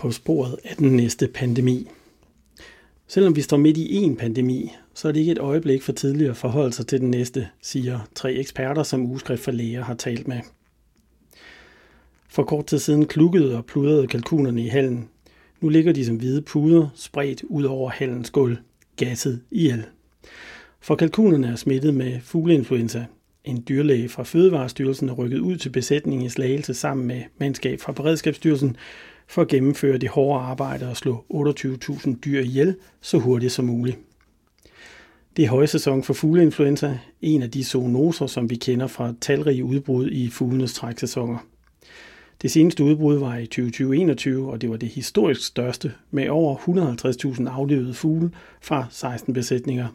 på sporet af den næste pandemi. Selvom vi står midt i en pandemi, så er det ikke et øjeblik for tidligere forhold sig til den næste, siger tre eksperter, som Ugeskrift for Læger har talt med. For kort tid siden klukkede og pludrede kalkunerne i hallen. Nu ligger de som hvide puder spredt ud over hallens gulv, gasset ihjel. For kalkunerne er smittet med fugleinfluenza. En dyrlæge fra Fødevarestyrelsen er rykket ud til besætningen i Slagelse sammen med mandskab fra Beredskabsstyrelsen for at gennemføre det hårde arbejde og slå 28.000 dyr ihjel så hurtigt som muligt. Det er højsæson for fugleinfluenza, en af de zoonoser, som vi kender fra talrige udbrud i fuglenes træksæsoner. Det seneste udbrud var i 2020-21, og det var det historisk største med over 150.000 aflevede fugle fra 16 besætninger.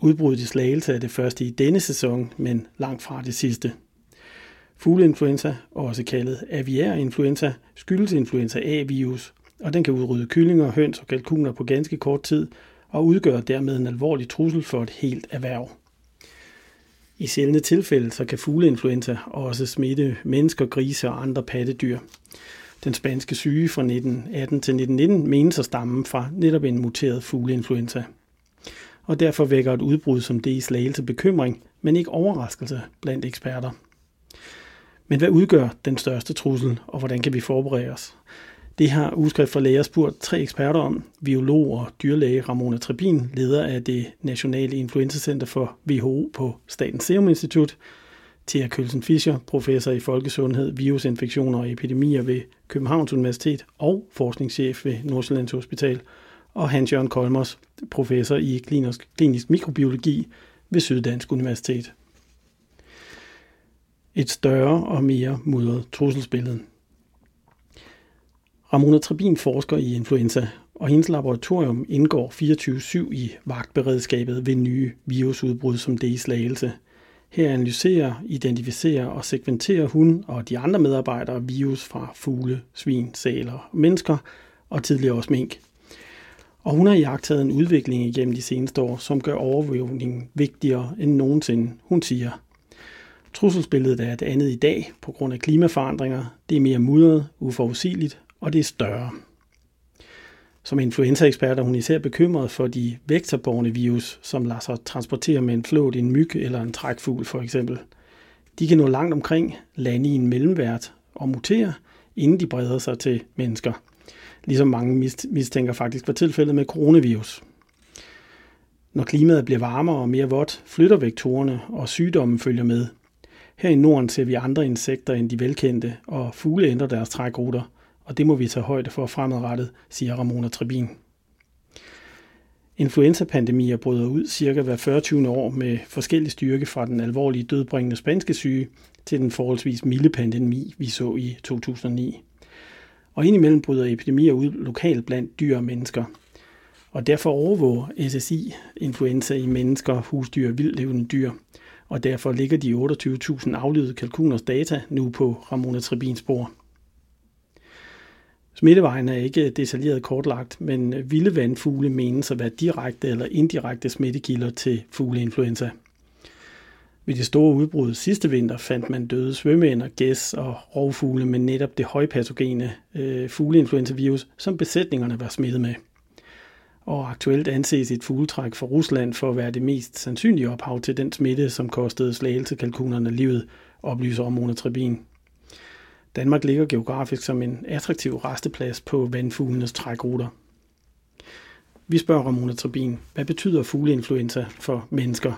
Udbruddet i Slagelse er det første i denne sæson, men langt fra det sidste. Fugleinfluenza, også kaldet aviær influenza, skyldes influenza A-virus, og den kan udrydde kyllinger, høns og kalkuner på ganske kort tid og udgør dermed en alvorlig trussel for et helt erhverv. I sjældne tilfælde så kan fugleinfluenza også smitte mennesker, grise og andre pattedyr. Den spanske syge fra 1918 til 1919 menes at stamme fra netop en muteret fugleinfluenza. Og derfor vækker et udbrud som det i slagelse bekymring, men ikke overraskelse blandt eksperter. Men hvad udgør den største trussel, og hvordan kan vi forberede os? Det har Ugeskrift for Læger spurgt tre eksperter om. Biolog og dyrlæge Ramona Trebin, leder af det Nationale Influenzacenter for WHO på Statens Serum Institut. Thea Kølsen Fischer, professor i folkesundhed, virusinfektioner og epidemier ved Københavns Universitet og forskningschef ved Nordsjællands Hospital. Og Hans-Jørgen Kolmers, professor i klinisk, klinisk mikrobiologi ved Syddansk Universitet et større og mere mudret trusselsbillede. Ramona Trebin forsker i influenza, og hendes laboratorium indgår 24-7 i vagtberedskabet ved nye virusudbrud som det i slagelse. Her analyserer, identificerer og sekventerer hun og de andre medarbejdere virus fra fugle, svin, sæler og mennesker, og tidligere også mink. Og hun har jagtet en udvikling igennem de seneste år, som gør overvågningen vigtigere end nogensinde. Hun siger, Trusselsbilledet er et andet i dag på grund af klimaforandringer. Det er mere mudret, uforudsigeligt, og det er større. Som influenzaekspert er hun især bekymret for de vektorborne virus, som lader sig transportere med en flåt, en myg eller en trækfugl for eksempel. De kan nå langt omkring, lande i en mellemvært og mutere, inden de breder sig til mennesker. Ligesom mange mistænker faktisk var tilfældet med coronavirus. Når klimaet bliver varmere og mere vådt, flytter vektorerne, og sygdommen følger med. Her i Norden ser vi andre insekter end de velkendte, og fugle ændrer deres trækruter, og det må vi tage højde for fremadrettet, siger Ramona Trebin. Influenzapandemier bryder ud cirka hver 40. år med forskellig styrke fra den alvorlige dødbringende spanske syge til den forholdsvis milde pandemi, vi så i 2009. Og indimellem bryder epidemier ud lokalt blandt dyr og mennesker. Og derfor overvåger SSI influenza i mennesker, husdyr og vildlevende dyr – og derfor ligger de 28.000 aflevede kalkuners data nu på Ramona Tribins bord. Smittevejen er ikke detaljeret kortlagt, men vilde vandfugle menes at være direkte eller indirekte smittekilder til fugleinfluenza. Ved det store udbrud sidste vinter fandt man døde svømmeænder, gæs og rovfugle med netop det højpatogene øh, fugleinfluenza-virus, som besætningerne var smittet med og aktuelt anses et fugletræk fra Rusland for at være det mest sandsynlige ophav til den smitte, som kostede slagelsekalkunerne livet, oplyser Ramona Trebin. Danmark ligger geografisk som en attraktiv resteplads på vandfuglenes trækruter. Vi spørger Ramona Trebin, hvad betyder fugleinfluenza for mennesker?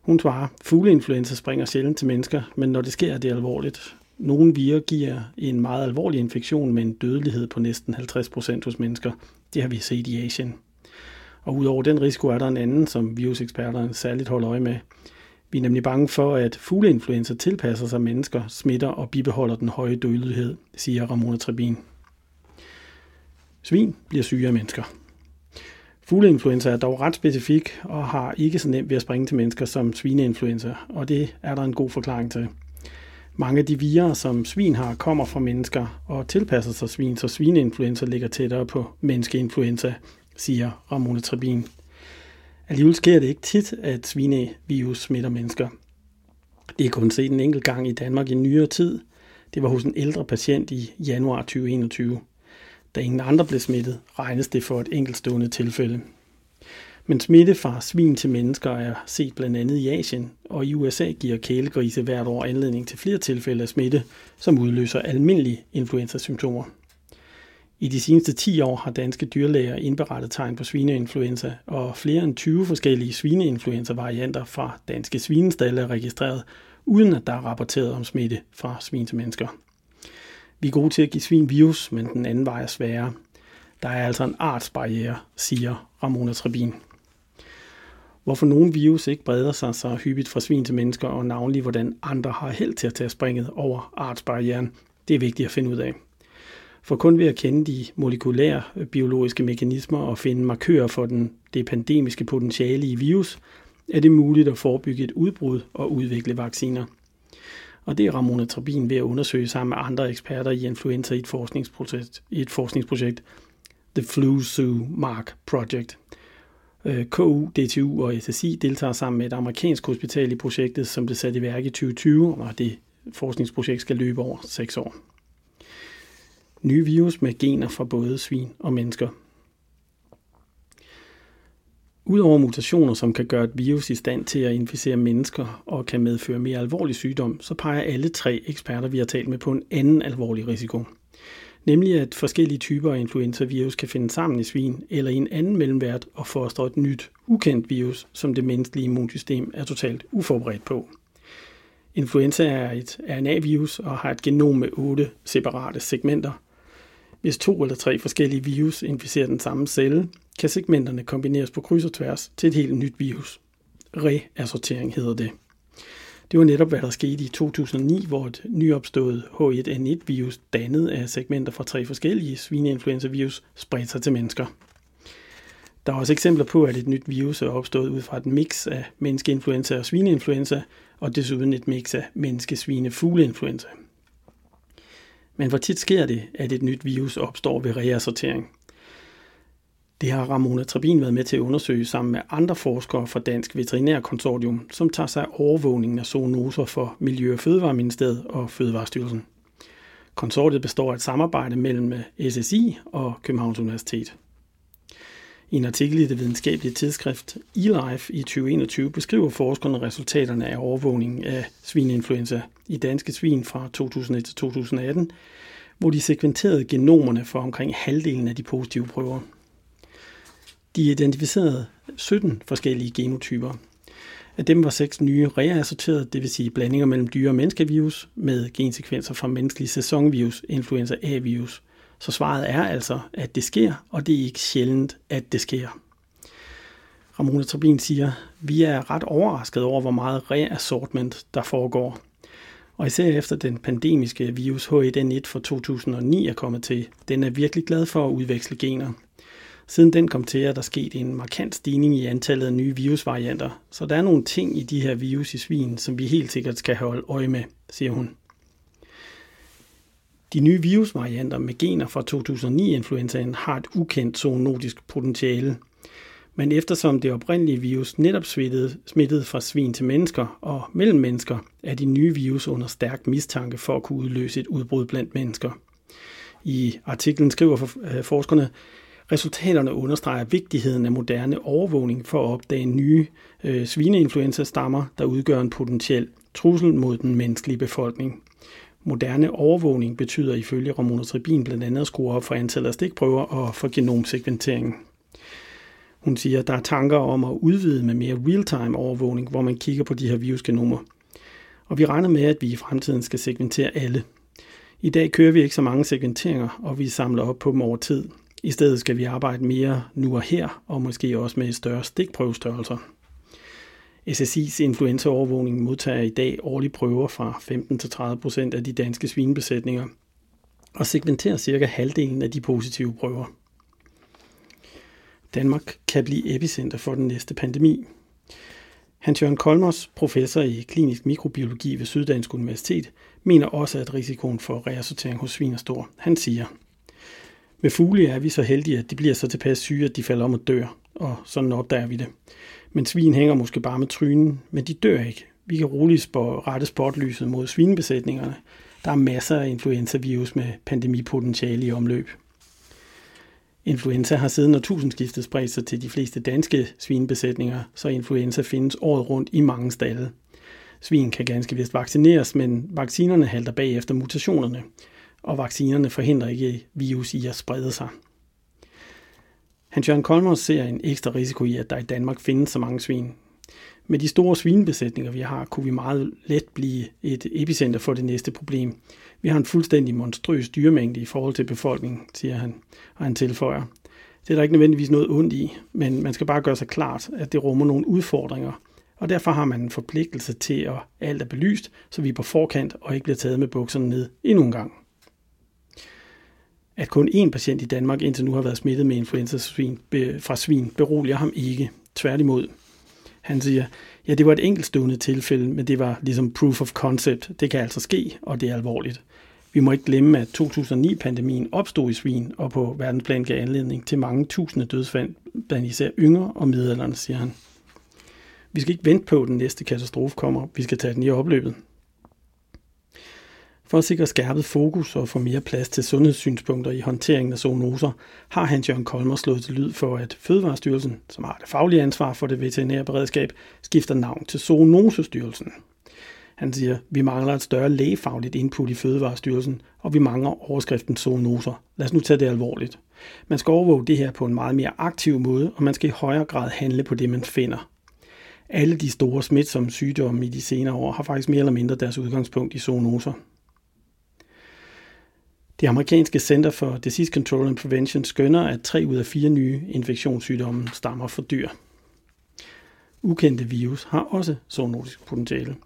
Hun svarer, fugleinfluenza springer sjældent til mennesker, men når det sker, er det alvorligt. Nogle virer giver en meget alvorlig infektion med en dødelighed på næsten 50% hos mennesker, det har vi set i Asien. Og udover den risiko er der en anden, som viruseksperterne særligt holder øje med. Vi er nemlig bange for, at fugleinfluenza tilpasser sig mennesker, smitter og bibeholder den høje dødelighed, siger Ramona Trebin. Svin bliver syge af mennesker. Fugleinfluenza er dog ret specifik og har ikke så nemt ved at springe til mennesker som svineinfluenza, og det er der en god forklaring til. Mange af de virer, som svin har, kommer fra mennesker og tilpasser sig svin, så svineinfluenza ligger tættere på menneskeinfluenza, siger Ramona Trebin. Alligevel sker det ikke tit, at svinevirus smitter mennesker. Det er kun set en enkelt gang i Danmark i nyere tid. Det var hos en ældre patient i januar 2021. Da ingen andre blev smittet, regnes det for et enkeltstående tilfælde. Men smitte fra svin til mennesker er set blandt andet i Asien, og i USA giver kælegrise hvert år anledning til flere tilfælde af smitte, som udløser almindelige influenzasymptomer. I de seneste 10 år har danske dyrlæger indberettet tegn på svineinfluenza, og flere end 20 forskellige svineinfluenza-varianter fra danske svinestalle er registreret, uden at der er rapporteret om smitte fra svin til mennesker. Vi er gode til at give svin virus, men den anden vej er sværere. Der er altså en artsbarriere, siger Ramona Trebin. Hvorfor nogle virus ikke breder sig så hyppigt fra svin til mennesker, og navnlig hvordan andre har held til at tage springet over artsbarrieren, det er vigtigt at finde ud af. For kun ved at kende de molekylære øh, biologiske mekanismer og finde markører for den, det pandemiske potentiale i virus, er det muligt at forebygge et udbrud og udvikle vacciner. Og det er Ramona Trabin ved at undersøge sammen med andre eksperter i influenza i et forskningsprojekt, i et forskningsprojekt The Flu Zoo Mark Project. Øh, KU, DTU og SSI deltager sammen med et amerikansk hospital i projektet, som blev sat i værk i 2020, og det forskningsprojekt skal løbe over 6 år. Nye virus med gener fra både svin og mennesker. Udover mutationer, som kan gøre et virus i stand til at inficere mennesker og kan medføre mere alvorlig sygdom, så peger alle tre eksperter, vi har talt med, på en anden alvorlig risiko. Nemlig at forskellige typer af influenza-virus kan finde sammen i svin eller i en anden mellemvært og fostre et nyt, ukendt virus, som det menneskelige immunsystem er totalt uforberedt på. Influenza er et RNA-virus og har et genom med otte separate segmenter – hvis to eller tre forskellige virus inficerer den samme celle, kan segmenterne kombineres på kryds og tværs til et helt nyt virus. Reassortering hedder det. Det var netop, hvad der skete i 2009, hvor et nyopstået H1N1-virus dannet af segmenter fra tre forskellige svineinfluenza-virus spredte sig til mennesker. Der er også eksempler på, at et nyt virus er opstået ud fra et mix af menneskeinfluenza og svineinfluenza, og desuden et mix af menneske-svine-fugleinfluenza. Men hvor tit sker det, at et nyt virus opstår ved reassortering? Det har Ramona Trabin været med til at undersøge sammen med andre forskere fra Dansk Veterinærkonsortium, som tager sig af overvågningen af zoonoser for Miljø- og Fødevareministeriet og Fødevarestyrelsen. Konsortiet består af et samarbejde mellem SSI og Københavns Universitet. I en artikel i det videnskabelige tidsskrift eLife i 2021 beskriver forskerne resultaterne af overvågningen af svineinfluenza i danske svin fra 2001 til 2018, hvor de sekventerede genomerne for omkring halvdelen af de positive prøver. De identificerede 17 forskellige genotyper. Af dem var seks nye reassorterede, det vil sige blandinger mellem dyre- og menneskevirus med gensekvenser fra menneskelige sæsonvirus, influenza A-virus – så svaret er altså, at det sker, og det er ikke sjældent, at det sker. Ramona Trabin siger, vi er ret overrasket over, hvor meget reassortment der foregår. Og især efter den pandemiske virus H1N1 fra 2009 er kommet til, den er virkelig glad for at udveksle gener. Siden den kom til, er der sket en markant stigning i antallet af nye virusvarianter, så der er nogle ting i de her virus i svin, som vi helt sikkert skal holde øje med, siger hun. De nye virusvarianter med gener fra 2009-influenzaen har et ukendt zoonotisk potentiale. Men eftersom det oprindelige virus netop smittede, smittede fra svin til mennesker og mellem mennesker, er de nye virus under stærk mistanke for at kunne udløse et udbrud blandt mennesker. I artiklen skriver øh, forskerne, Resultaterne understreger vigtigheden af moderne overvågning for at opdage nye øh, svineinfluenza-stammer, der udgør en potentiel trussel mod den menneskelige befolkning. Moderne overvågning betyder ifølge Ramona Tribin blandt andet at skrue op for antallet af stikprøver og for genomsekventering. Hun siger, at der er tanker om at udvide med mere real-time overvågning, hvor man kigger på de her virusgenomer. Og vi regner med, at vi i fremtiden skal sekventere alle. I dag kører vi ikke så mange sekventeringer, og vi samler op på dem over tid. I stedet skal vi arbejde mere nu og her, og måske også med større stikprøvestørrelser. SSI's influenzaovervågning modtager i dag årlige prøver fra 15-30% af de danske svinebesætninger og segmenterer cirka halvdelen af de positive prøver. Danmark kan blive epicenter for den næste pandemi. Hans-Jørgen Kolmers, professor i klinisk mikrobiologi ved Syddansk Universitet, mener også, at risikoen for reassortering hos svin er stor. Han siger, med fugle er vi så heldige, at de bliver så tilpas syge, at de falder om og dør, og sådan opdager vi det. Men svin hænger måske bare med trynen, men de dør ikke. Vi kan roligt spå, rette spotlyset mod svinebesætningerne. Der er masser af influenzavirus med pandemipotentiale i omløb. Influenza har siden årtusindskiftet spredt sig til de fleste danske svinebesætninger, så influenza findes året rundt i mange stalle. Svin kan ganske vist vaccineres, men vaccinerne halter bagefter mutationerne, og vaccinerne forhindrer ikke virus i at sprede sig. Hans Jørgen Kolmer ser en ekstra risiko i, at der i Danmark findes så mange svin. Med de store svinebesætninger, vi har, kunne vi meget let blive et epicenter for det næste problem. Vi har en fuldstændig monstrøs dyremængde i forhold til befolkningen, siger han, og han tilføjer. Det er der ikke nødvendigvis noget ondt i, men man skal bare gøre sig klart, at det rummer nogle udfordringer, og derfor har man en forpligtelse til, at alt er belyst, så vi er på forkant og ikke bliver taget med bukserne ned endnu en gang. At kun én patient i Danmark indtil nu har været smittet med influenza fra svin, beroliger ham ikke. Tværtimod. Han siger, ja, det var et enkeltstående tilfælde, men det var ligesom proof of concept. Det kan altså ske, og det er alvorligt. Vi må ikke glemme, at 2009-pandemien opstod i svin, og på verdensplan gav anledning til mange tusinde dødsfald blandt især yngre og middelalderne, siger han. Vi skal ikke vente på, at den næste katastrofe kommer. Vi skal tage den i opløbet. For at sikre skærpet fokus og få mere plads til sundhedssynspunkter i håndteringen af zoonoser, har Hans Jørgen Kolmer slået til lyd for, at Fødevarestyrelsen, som har det faglige ansvar for det veterinære beredskab, skifter navn til Zoonosestyrelsen. Han siger, vi mangler et større lægefagligt input i Fødevarestyrelsen, og vi mangler overskriften zoonoser. Lad os nu tage det alvorligt. Man skal overvåge det her på en meget mere aktiv måde, og man skal i højere grad handle på det, man finder. Alle de store smitsomme sygdomme i de senere år har faktisk mere eller mindre deres udgangspunkt i zoonoser. Det amerikanske Center for Disease Control and Prevention skønner, at 3 ud af 4 nye infektionssygdomme stammer fra dyr. Ukendte virus har også zoonotisk potentiale.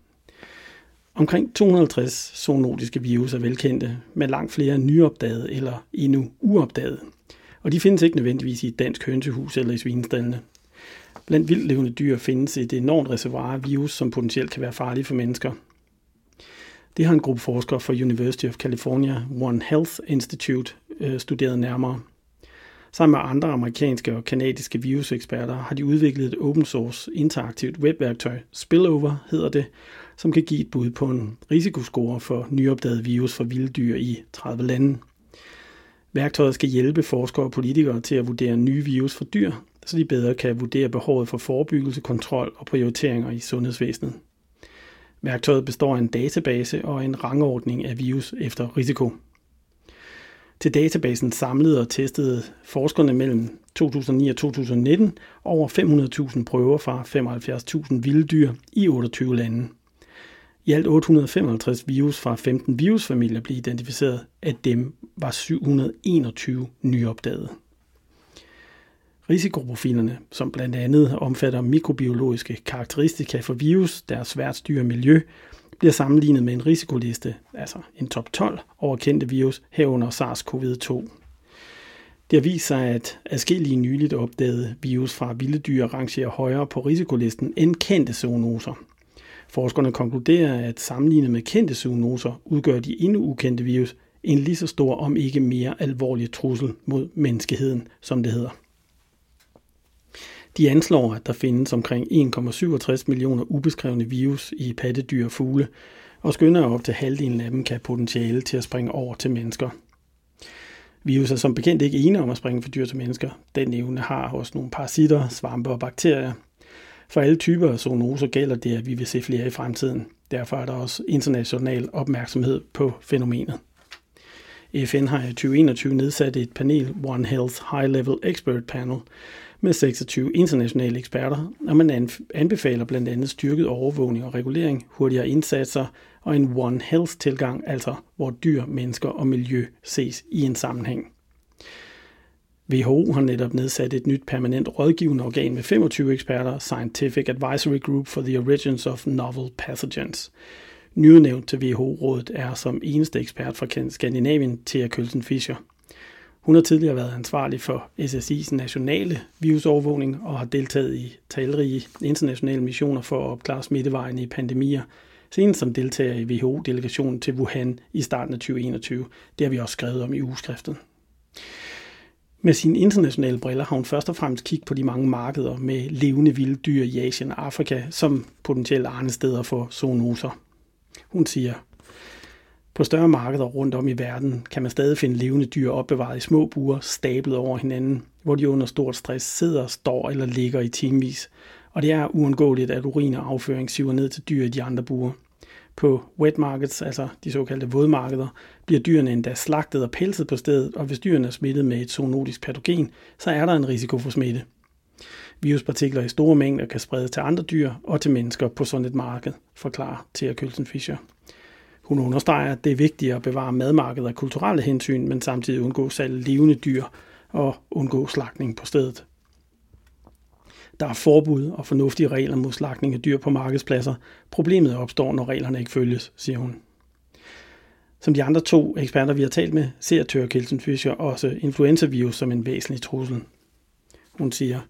Omkring 250 zoonotiske virus er velkendte, men langt flere er nyopdagede eller endnu uopdagede. Og de findes ikke nødvendigvis i et dansk hønsehus eller i svinestallene. Blandt vildlevende dyr findes et enormt reservoir af virus, som potentielt kan være farlige for mennesker – det har en gruppe forskere fra University of California One Health Institute øh, studeret nærmere. Sammen med andre amerikanske og kanadiske viruseksperter har de udviklet et open source interaktivt webværktøj, Spillover hedder det, som kan give et bud på en risikoscore for nyopdaget virus for vilde dyr i 30 lande. Værktøjet skal hjælpe forskere og politikere til at vurdere nye virus for dyr, så de bedre kan vurdere behovet for forebyggelse, kontrol og prioriteringer i sundhedsvæsenet. Værktøjet består af en database og en rangordning af virus efter risiko. Til databasen samlede og testede forskerne mellem 2009 og 2019 over 500.000 prøver fra 75.000 vilde dyr i 28 lande. I alt 855 virus fra 15 virusfamilier blev identificeret. Af dem var 721 nyopdaget. Risikoprofilerne, som blandt andet omfatter mikrobiologiske karakteristika for virus, deres svært styre miljø, bliver sammenlignet med en risikoliste, altså en top 12 over kendte virus herunder SARS-CoV-2. Det har vist sig, at adskillige nyligt opdagede virus fra vilde dyr rangerer højere på risikolisten end kendte zoonoser. Forskerne konkluderer, at sammenlignet med kendte zoonoser udgør de endnu ukendte virus en lige så stor, om ikke mere alvorlig trussel mod menneskeheden, som det hedder. De anslår, at der findes omkring 1,67 millioner ubeskrevne virus i pattedyr og fugle, og skønner op til halvdelen af dem kan potentiale til at springe over til mennesker. Virus er som bekendt ikke ene om at springe fra dyr til mennesker. Den evne har også nogle parasitter, svampe og bakterier. For alle typer af zoonoser gælder det, at vi vil se flere i fremtiden. Derfor er der også international opmærksomhed på fænomenet. FN har i 2021 nedsat et panel, One Health High Level Expert Panel, med 26 internationale eksperter, og man anbefaler blandt andet styrket overvågning og regulering, hurtigere indsatser og en One Health-tilgang, altså hvor dyr, mennesker og miljø ses i en sammenhæng. WHO har netop nedsat et nyt permanent rådgivende organ med 25 eksperter, Scientific Advisory Group for the Origins of Novel Pathogens. Nyudnævnt til WHO-rådet er som eneste ekspert fra Skandinavien, Thea Kølsen Fischer – hun har tidligere været ansvarlig for SSI's nationale virusovervågning og har deltaget i talrige internationale missioner for at opklare smittevejene i pandemier, senest som deltager i WHO-delegationen til Wuhan i starten af 2021. Det har vi også skrevet om i ugeskriftet. Med sine internationale briller har hun først og fremmest kigget på de mange markeder med levende vilde dyr i Asien og Afrika som potentielle arnesteder for zoonoser. Hun siger, på større markeder rundt om i verden kan man stadig finde levende dyr opbevaret i små buer, stablet over hinanden, hvor de under stort stress sidder, står eller ligger i timevis. Og det er uundgåeligt, at urin og afføring siver ned til dyr i de andre buer. På wet markets, altså de såkaldte vådmarkeder, bliver dyrene endda slagtet og pelset på stedet, og hvis dyrene er smittet med et zoonotisk patogen, så er der en risiko for smitte. Viruspartikler i store mængder kan spredes til andre dyr og til mennesker på sådan et marked, forklarer Thea Kølsen Fischer. Hun understreger, at det er vigtigt at bevare madmarkedet af kulturelle hensyn, men samtidig undgå salg af levende dyr og undgå slagtning på stedet. Der er forbud og fornuftige regler mod slagtning af dyr på markedspladser. Problemet opstår, når reglerne ikke følges, siger hun. Som de andre to eksperter, vi har talt med, ser Tør Kelsen Fischer også influenzavirus som en væsentlig trussel. Hun siger,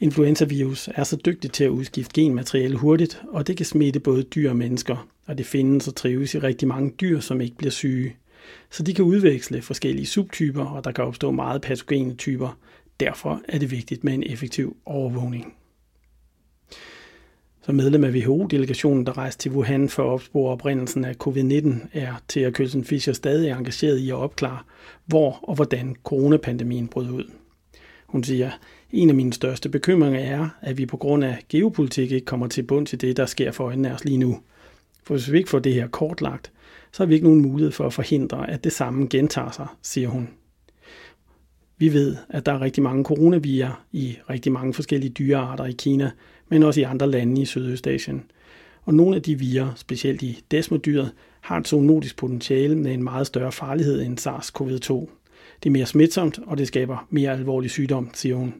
Influenzavirus er så dygtigt til at udskifte genmateriale hurtigt, og det kan smitte både dyr og mennesker, og det findes og trives i rigtig mange dyr, som ikke bliver syge. Så de kan udveksle forskellige subtyper, og der kan opstå meget patogene typer. Derfor er det vigtigt med en effektiv overvågning. Som medlem af WHO-delegationen, der rejste til Wuhan for at opspore oprindelsen af covid-19, er Thea Kølsen Fischer stadig engageret i at opklare, hvor og hvordan coronapandemien brød ud. Hun siger, en af mine største bekymringer er, at vi på grund af geopolitik ikke kommer til bund til det, der sker for øjnene af os lige nu. For hvis vi ikke får det her kortlagt, så har vi ikke nogen mulighed for at forhindre, at det samme gentager sig, siger hun. Vi ved, at der er rigtig mange coronavirer i rigtig mange forskellige dyrearter i Kina, men også i andre lande i Sydøstasien. Og nogle af de virer, specielt i desmodyret, har et zoonotisk potentiale med en meget større farlighed end SARS-CoV-2. Det er mere smitsomt, og det skaber mere alvorlig sygdom, siger hun.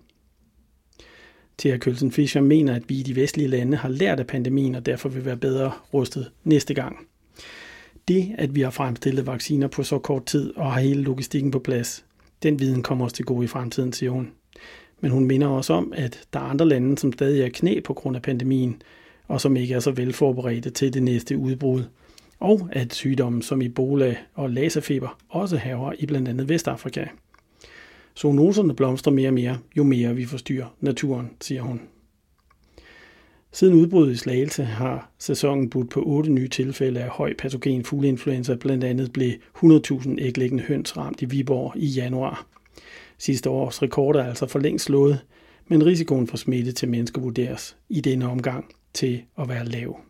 Thea Kølsen Fischer mener, at vi i de vestlige lande har lært af pandemien, og derfor vil være bedre rustet næste gang. Det, at vi har fremstillet vacciner på så kort tid og har hele logistikken på plads, den viden kommer os til gode i fremtiden, siger hun. Men hun minder også om, at der er andre lande, som stadig er knæ på grund af pandemien, og som ikke er så velforberedte til det næste udbrud. Og at sygdomme som Ebola og laserfeber også haver i blandt andet Vestafrika. Zoonoserne blomstrer mere og mere, jo mere vi forstyrrer naturen, siger hun. Siden udbruddet i Slagelse har sæsonen budt på otte nye tilfælde af høj patogen fugleinfluenza. Blandt andet blev 100.000 æglæggende høns ramt i Viborg i januar. Sidste års rekord er altså for længst slået, men risikoen for smitte til mennesker vurderes i denne omgang til at være lav.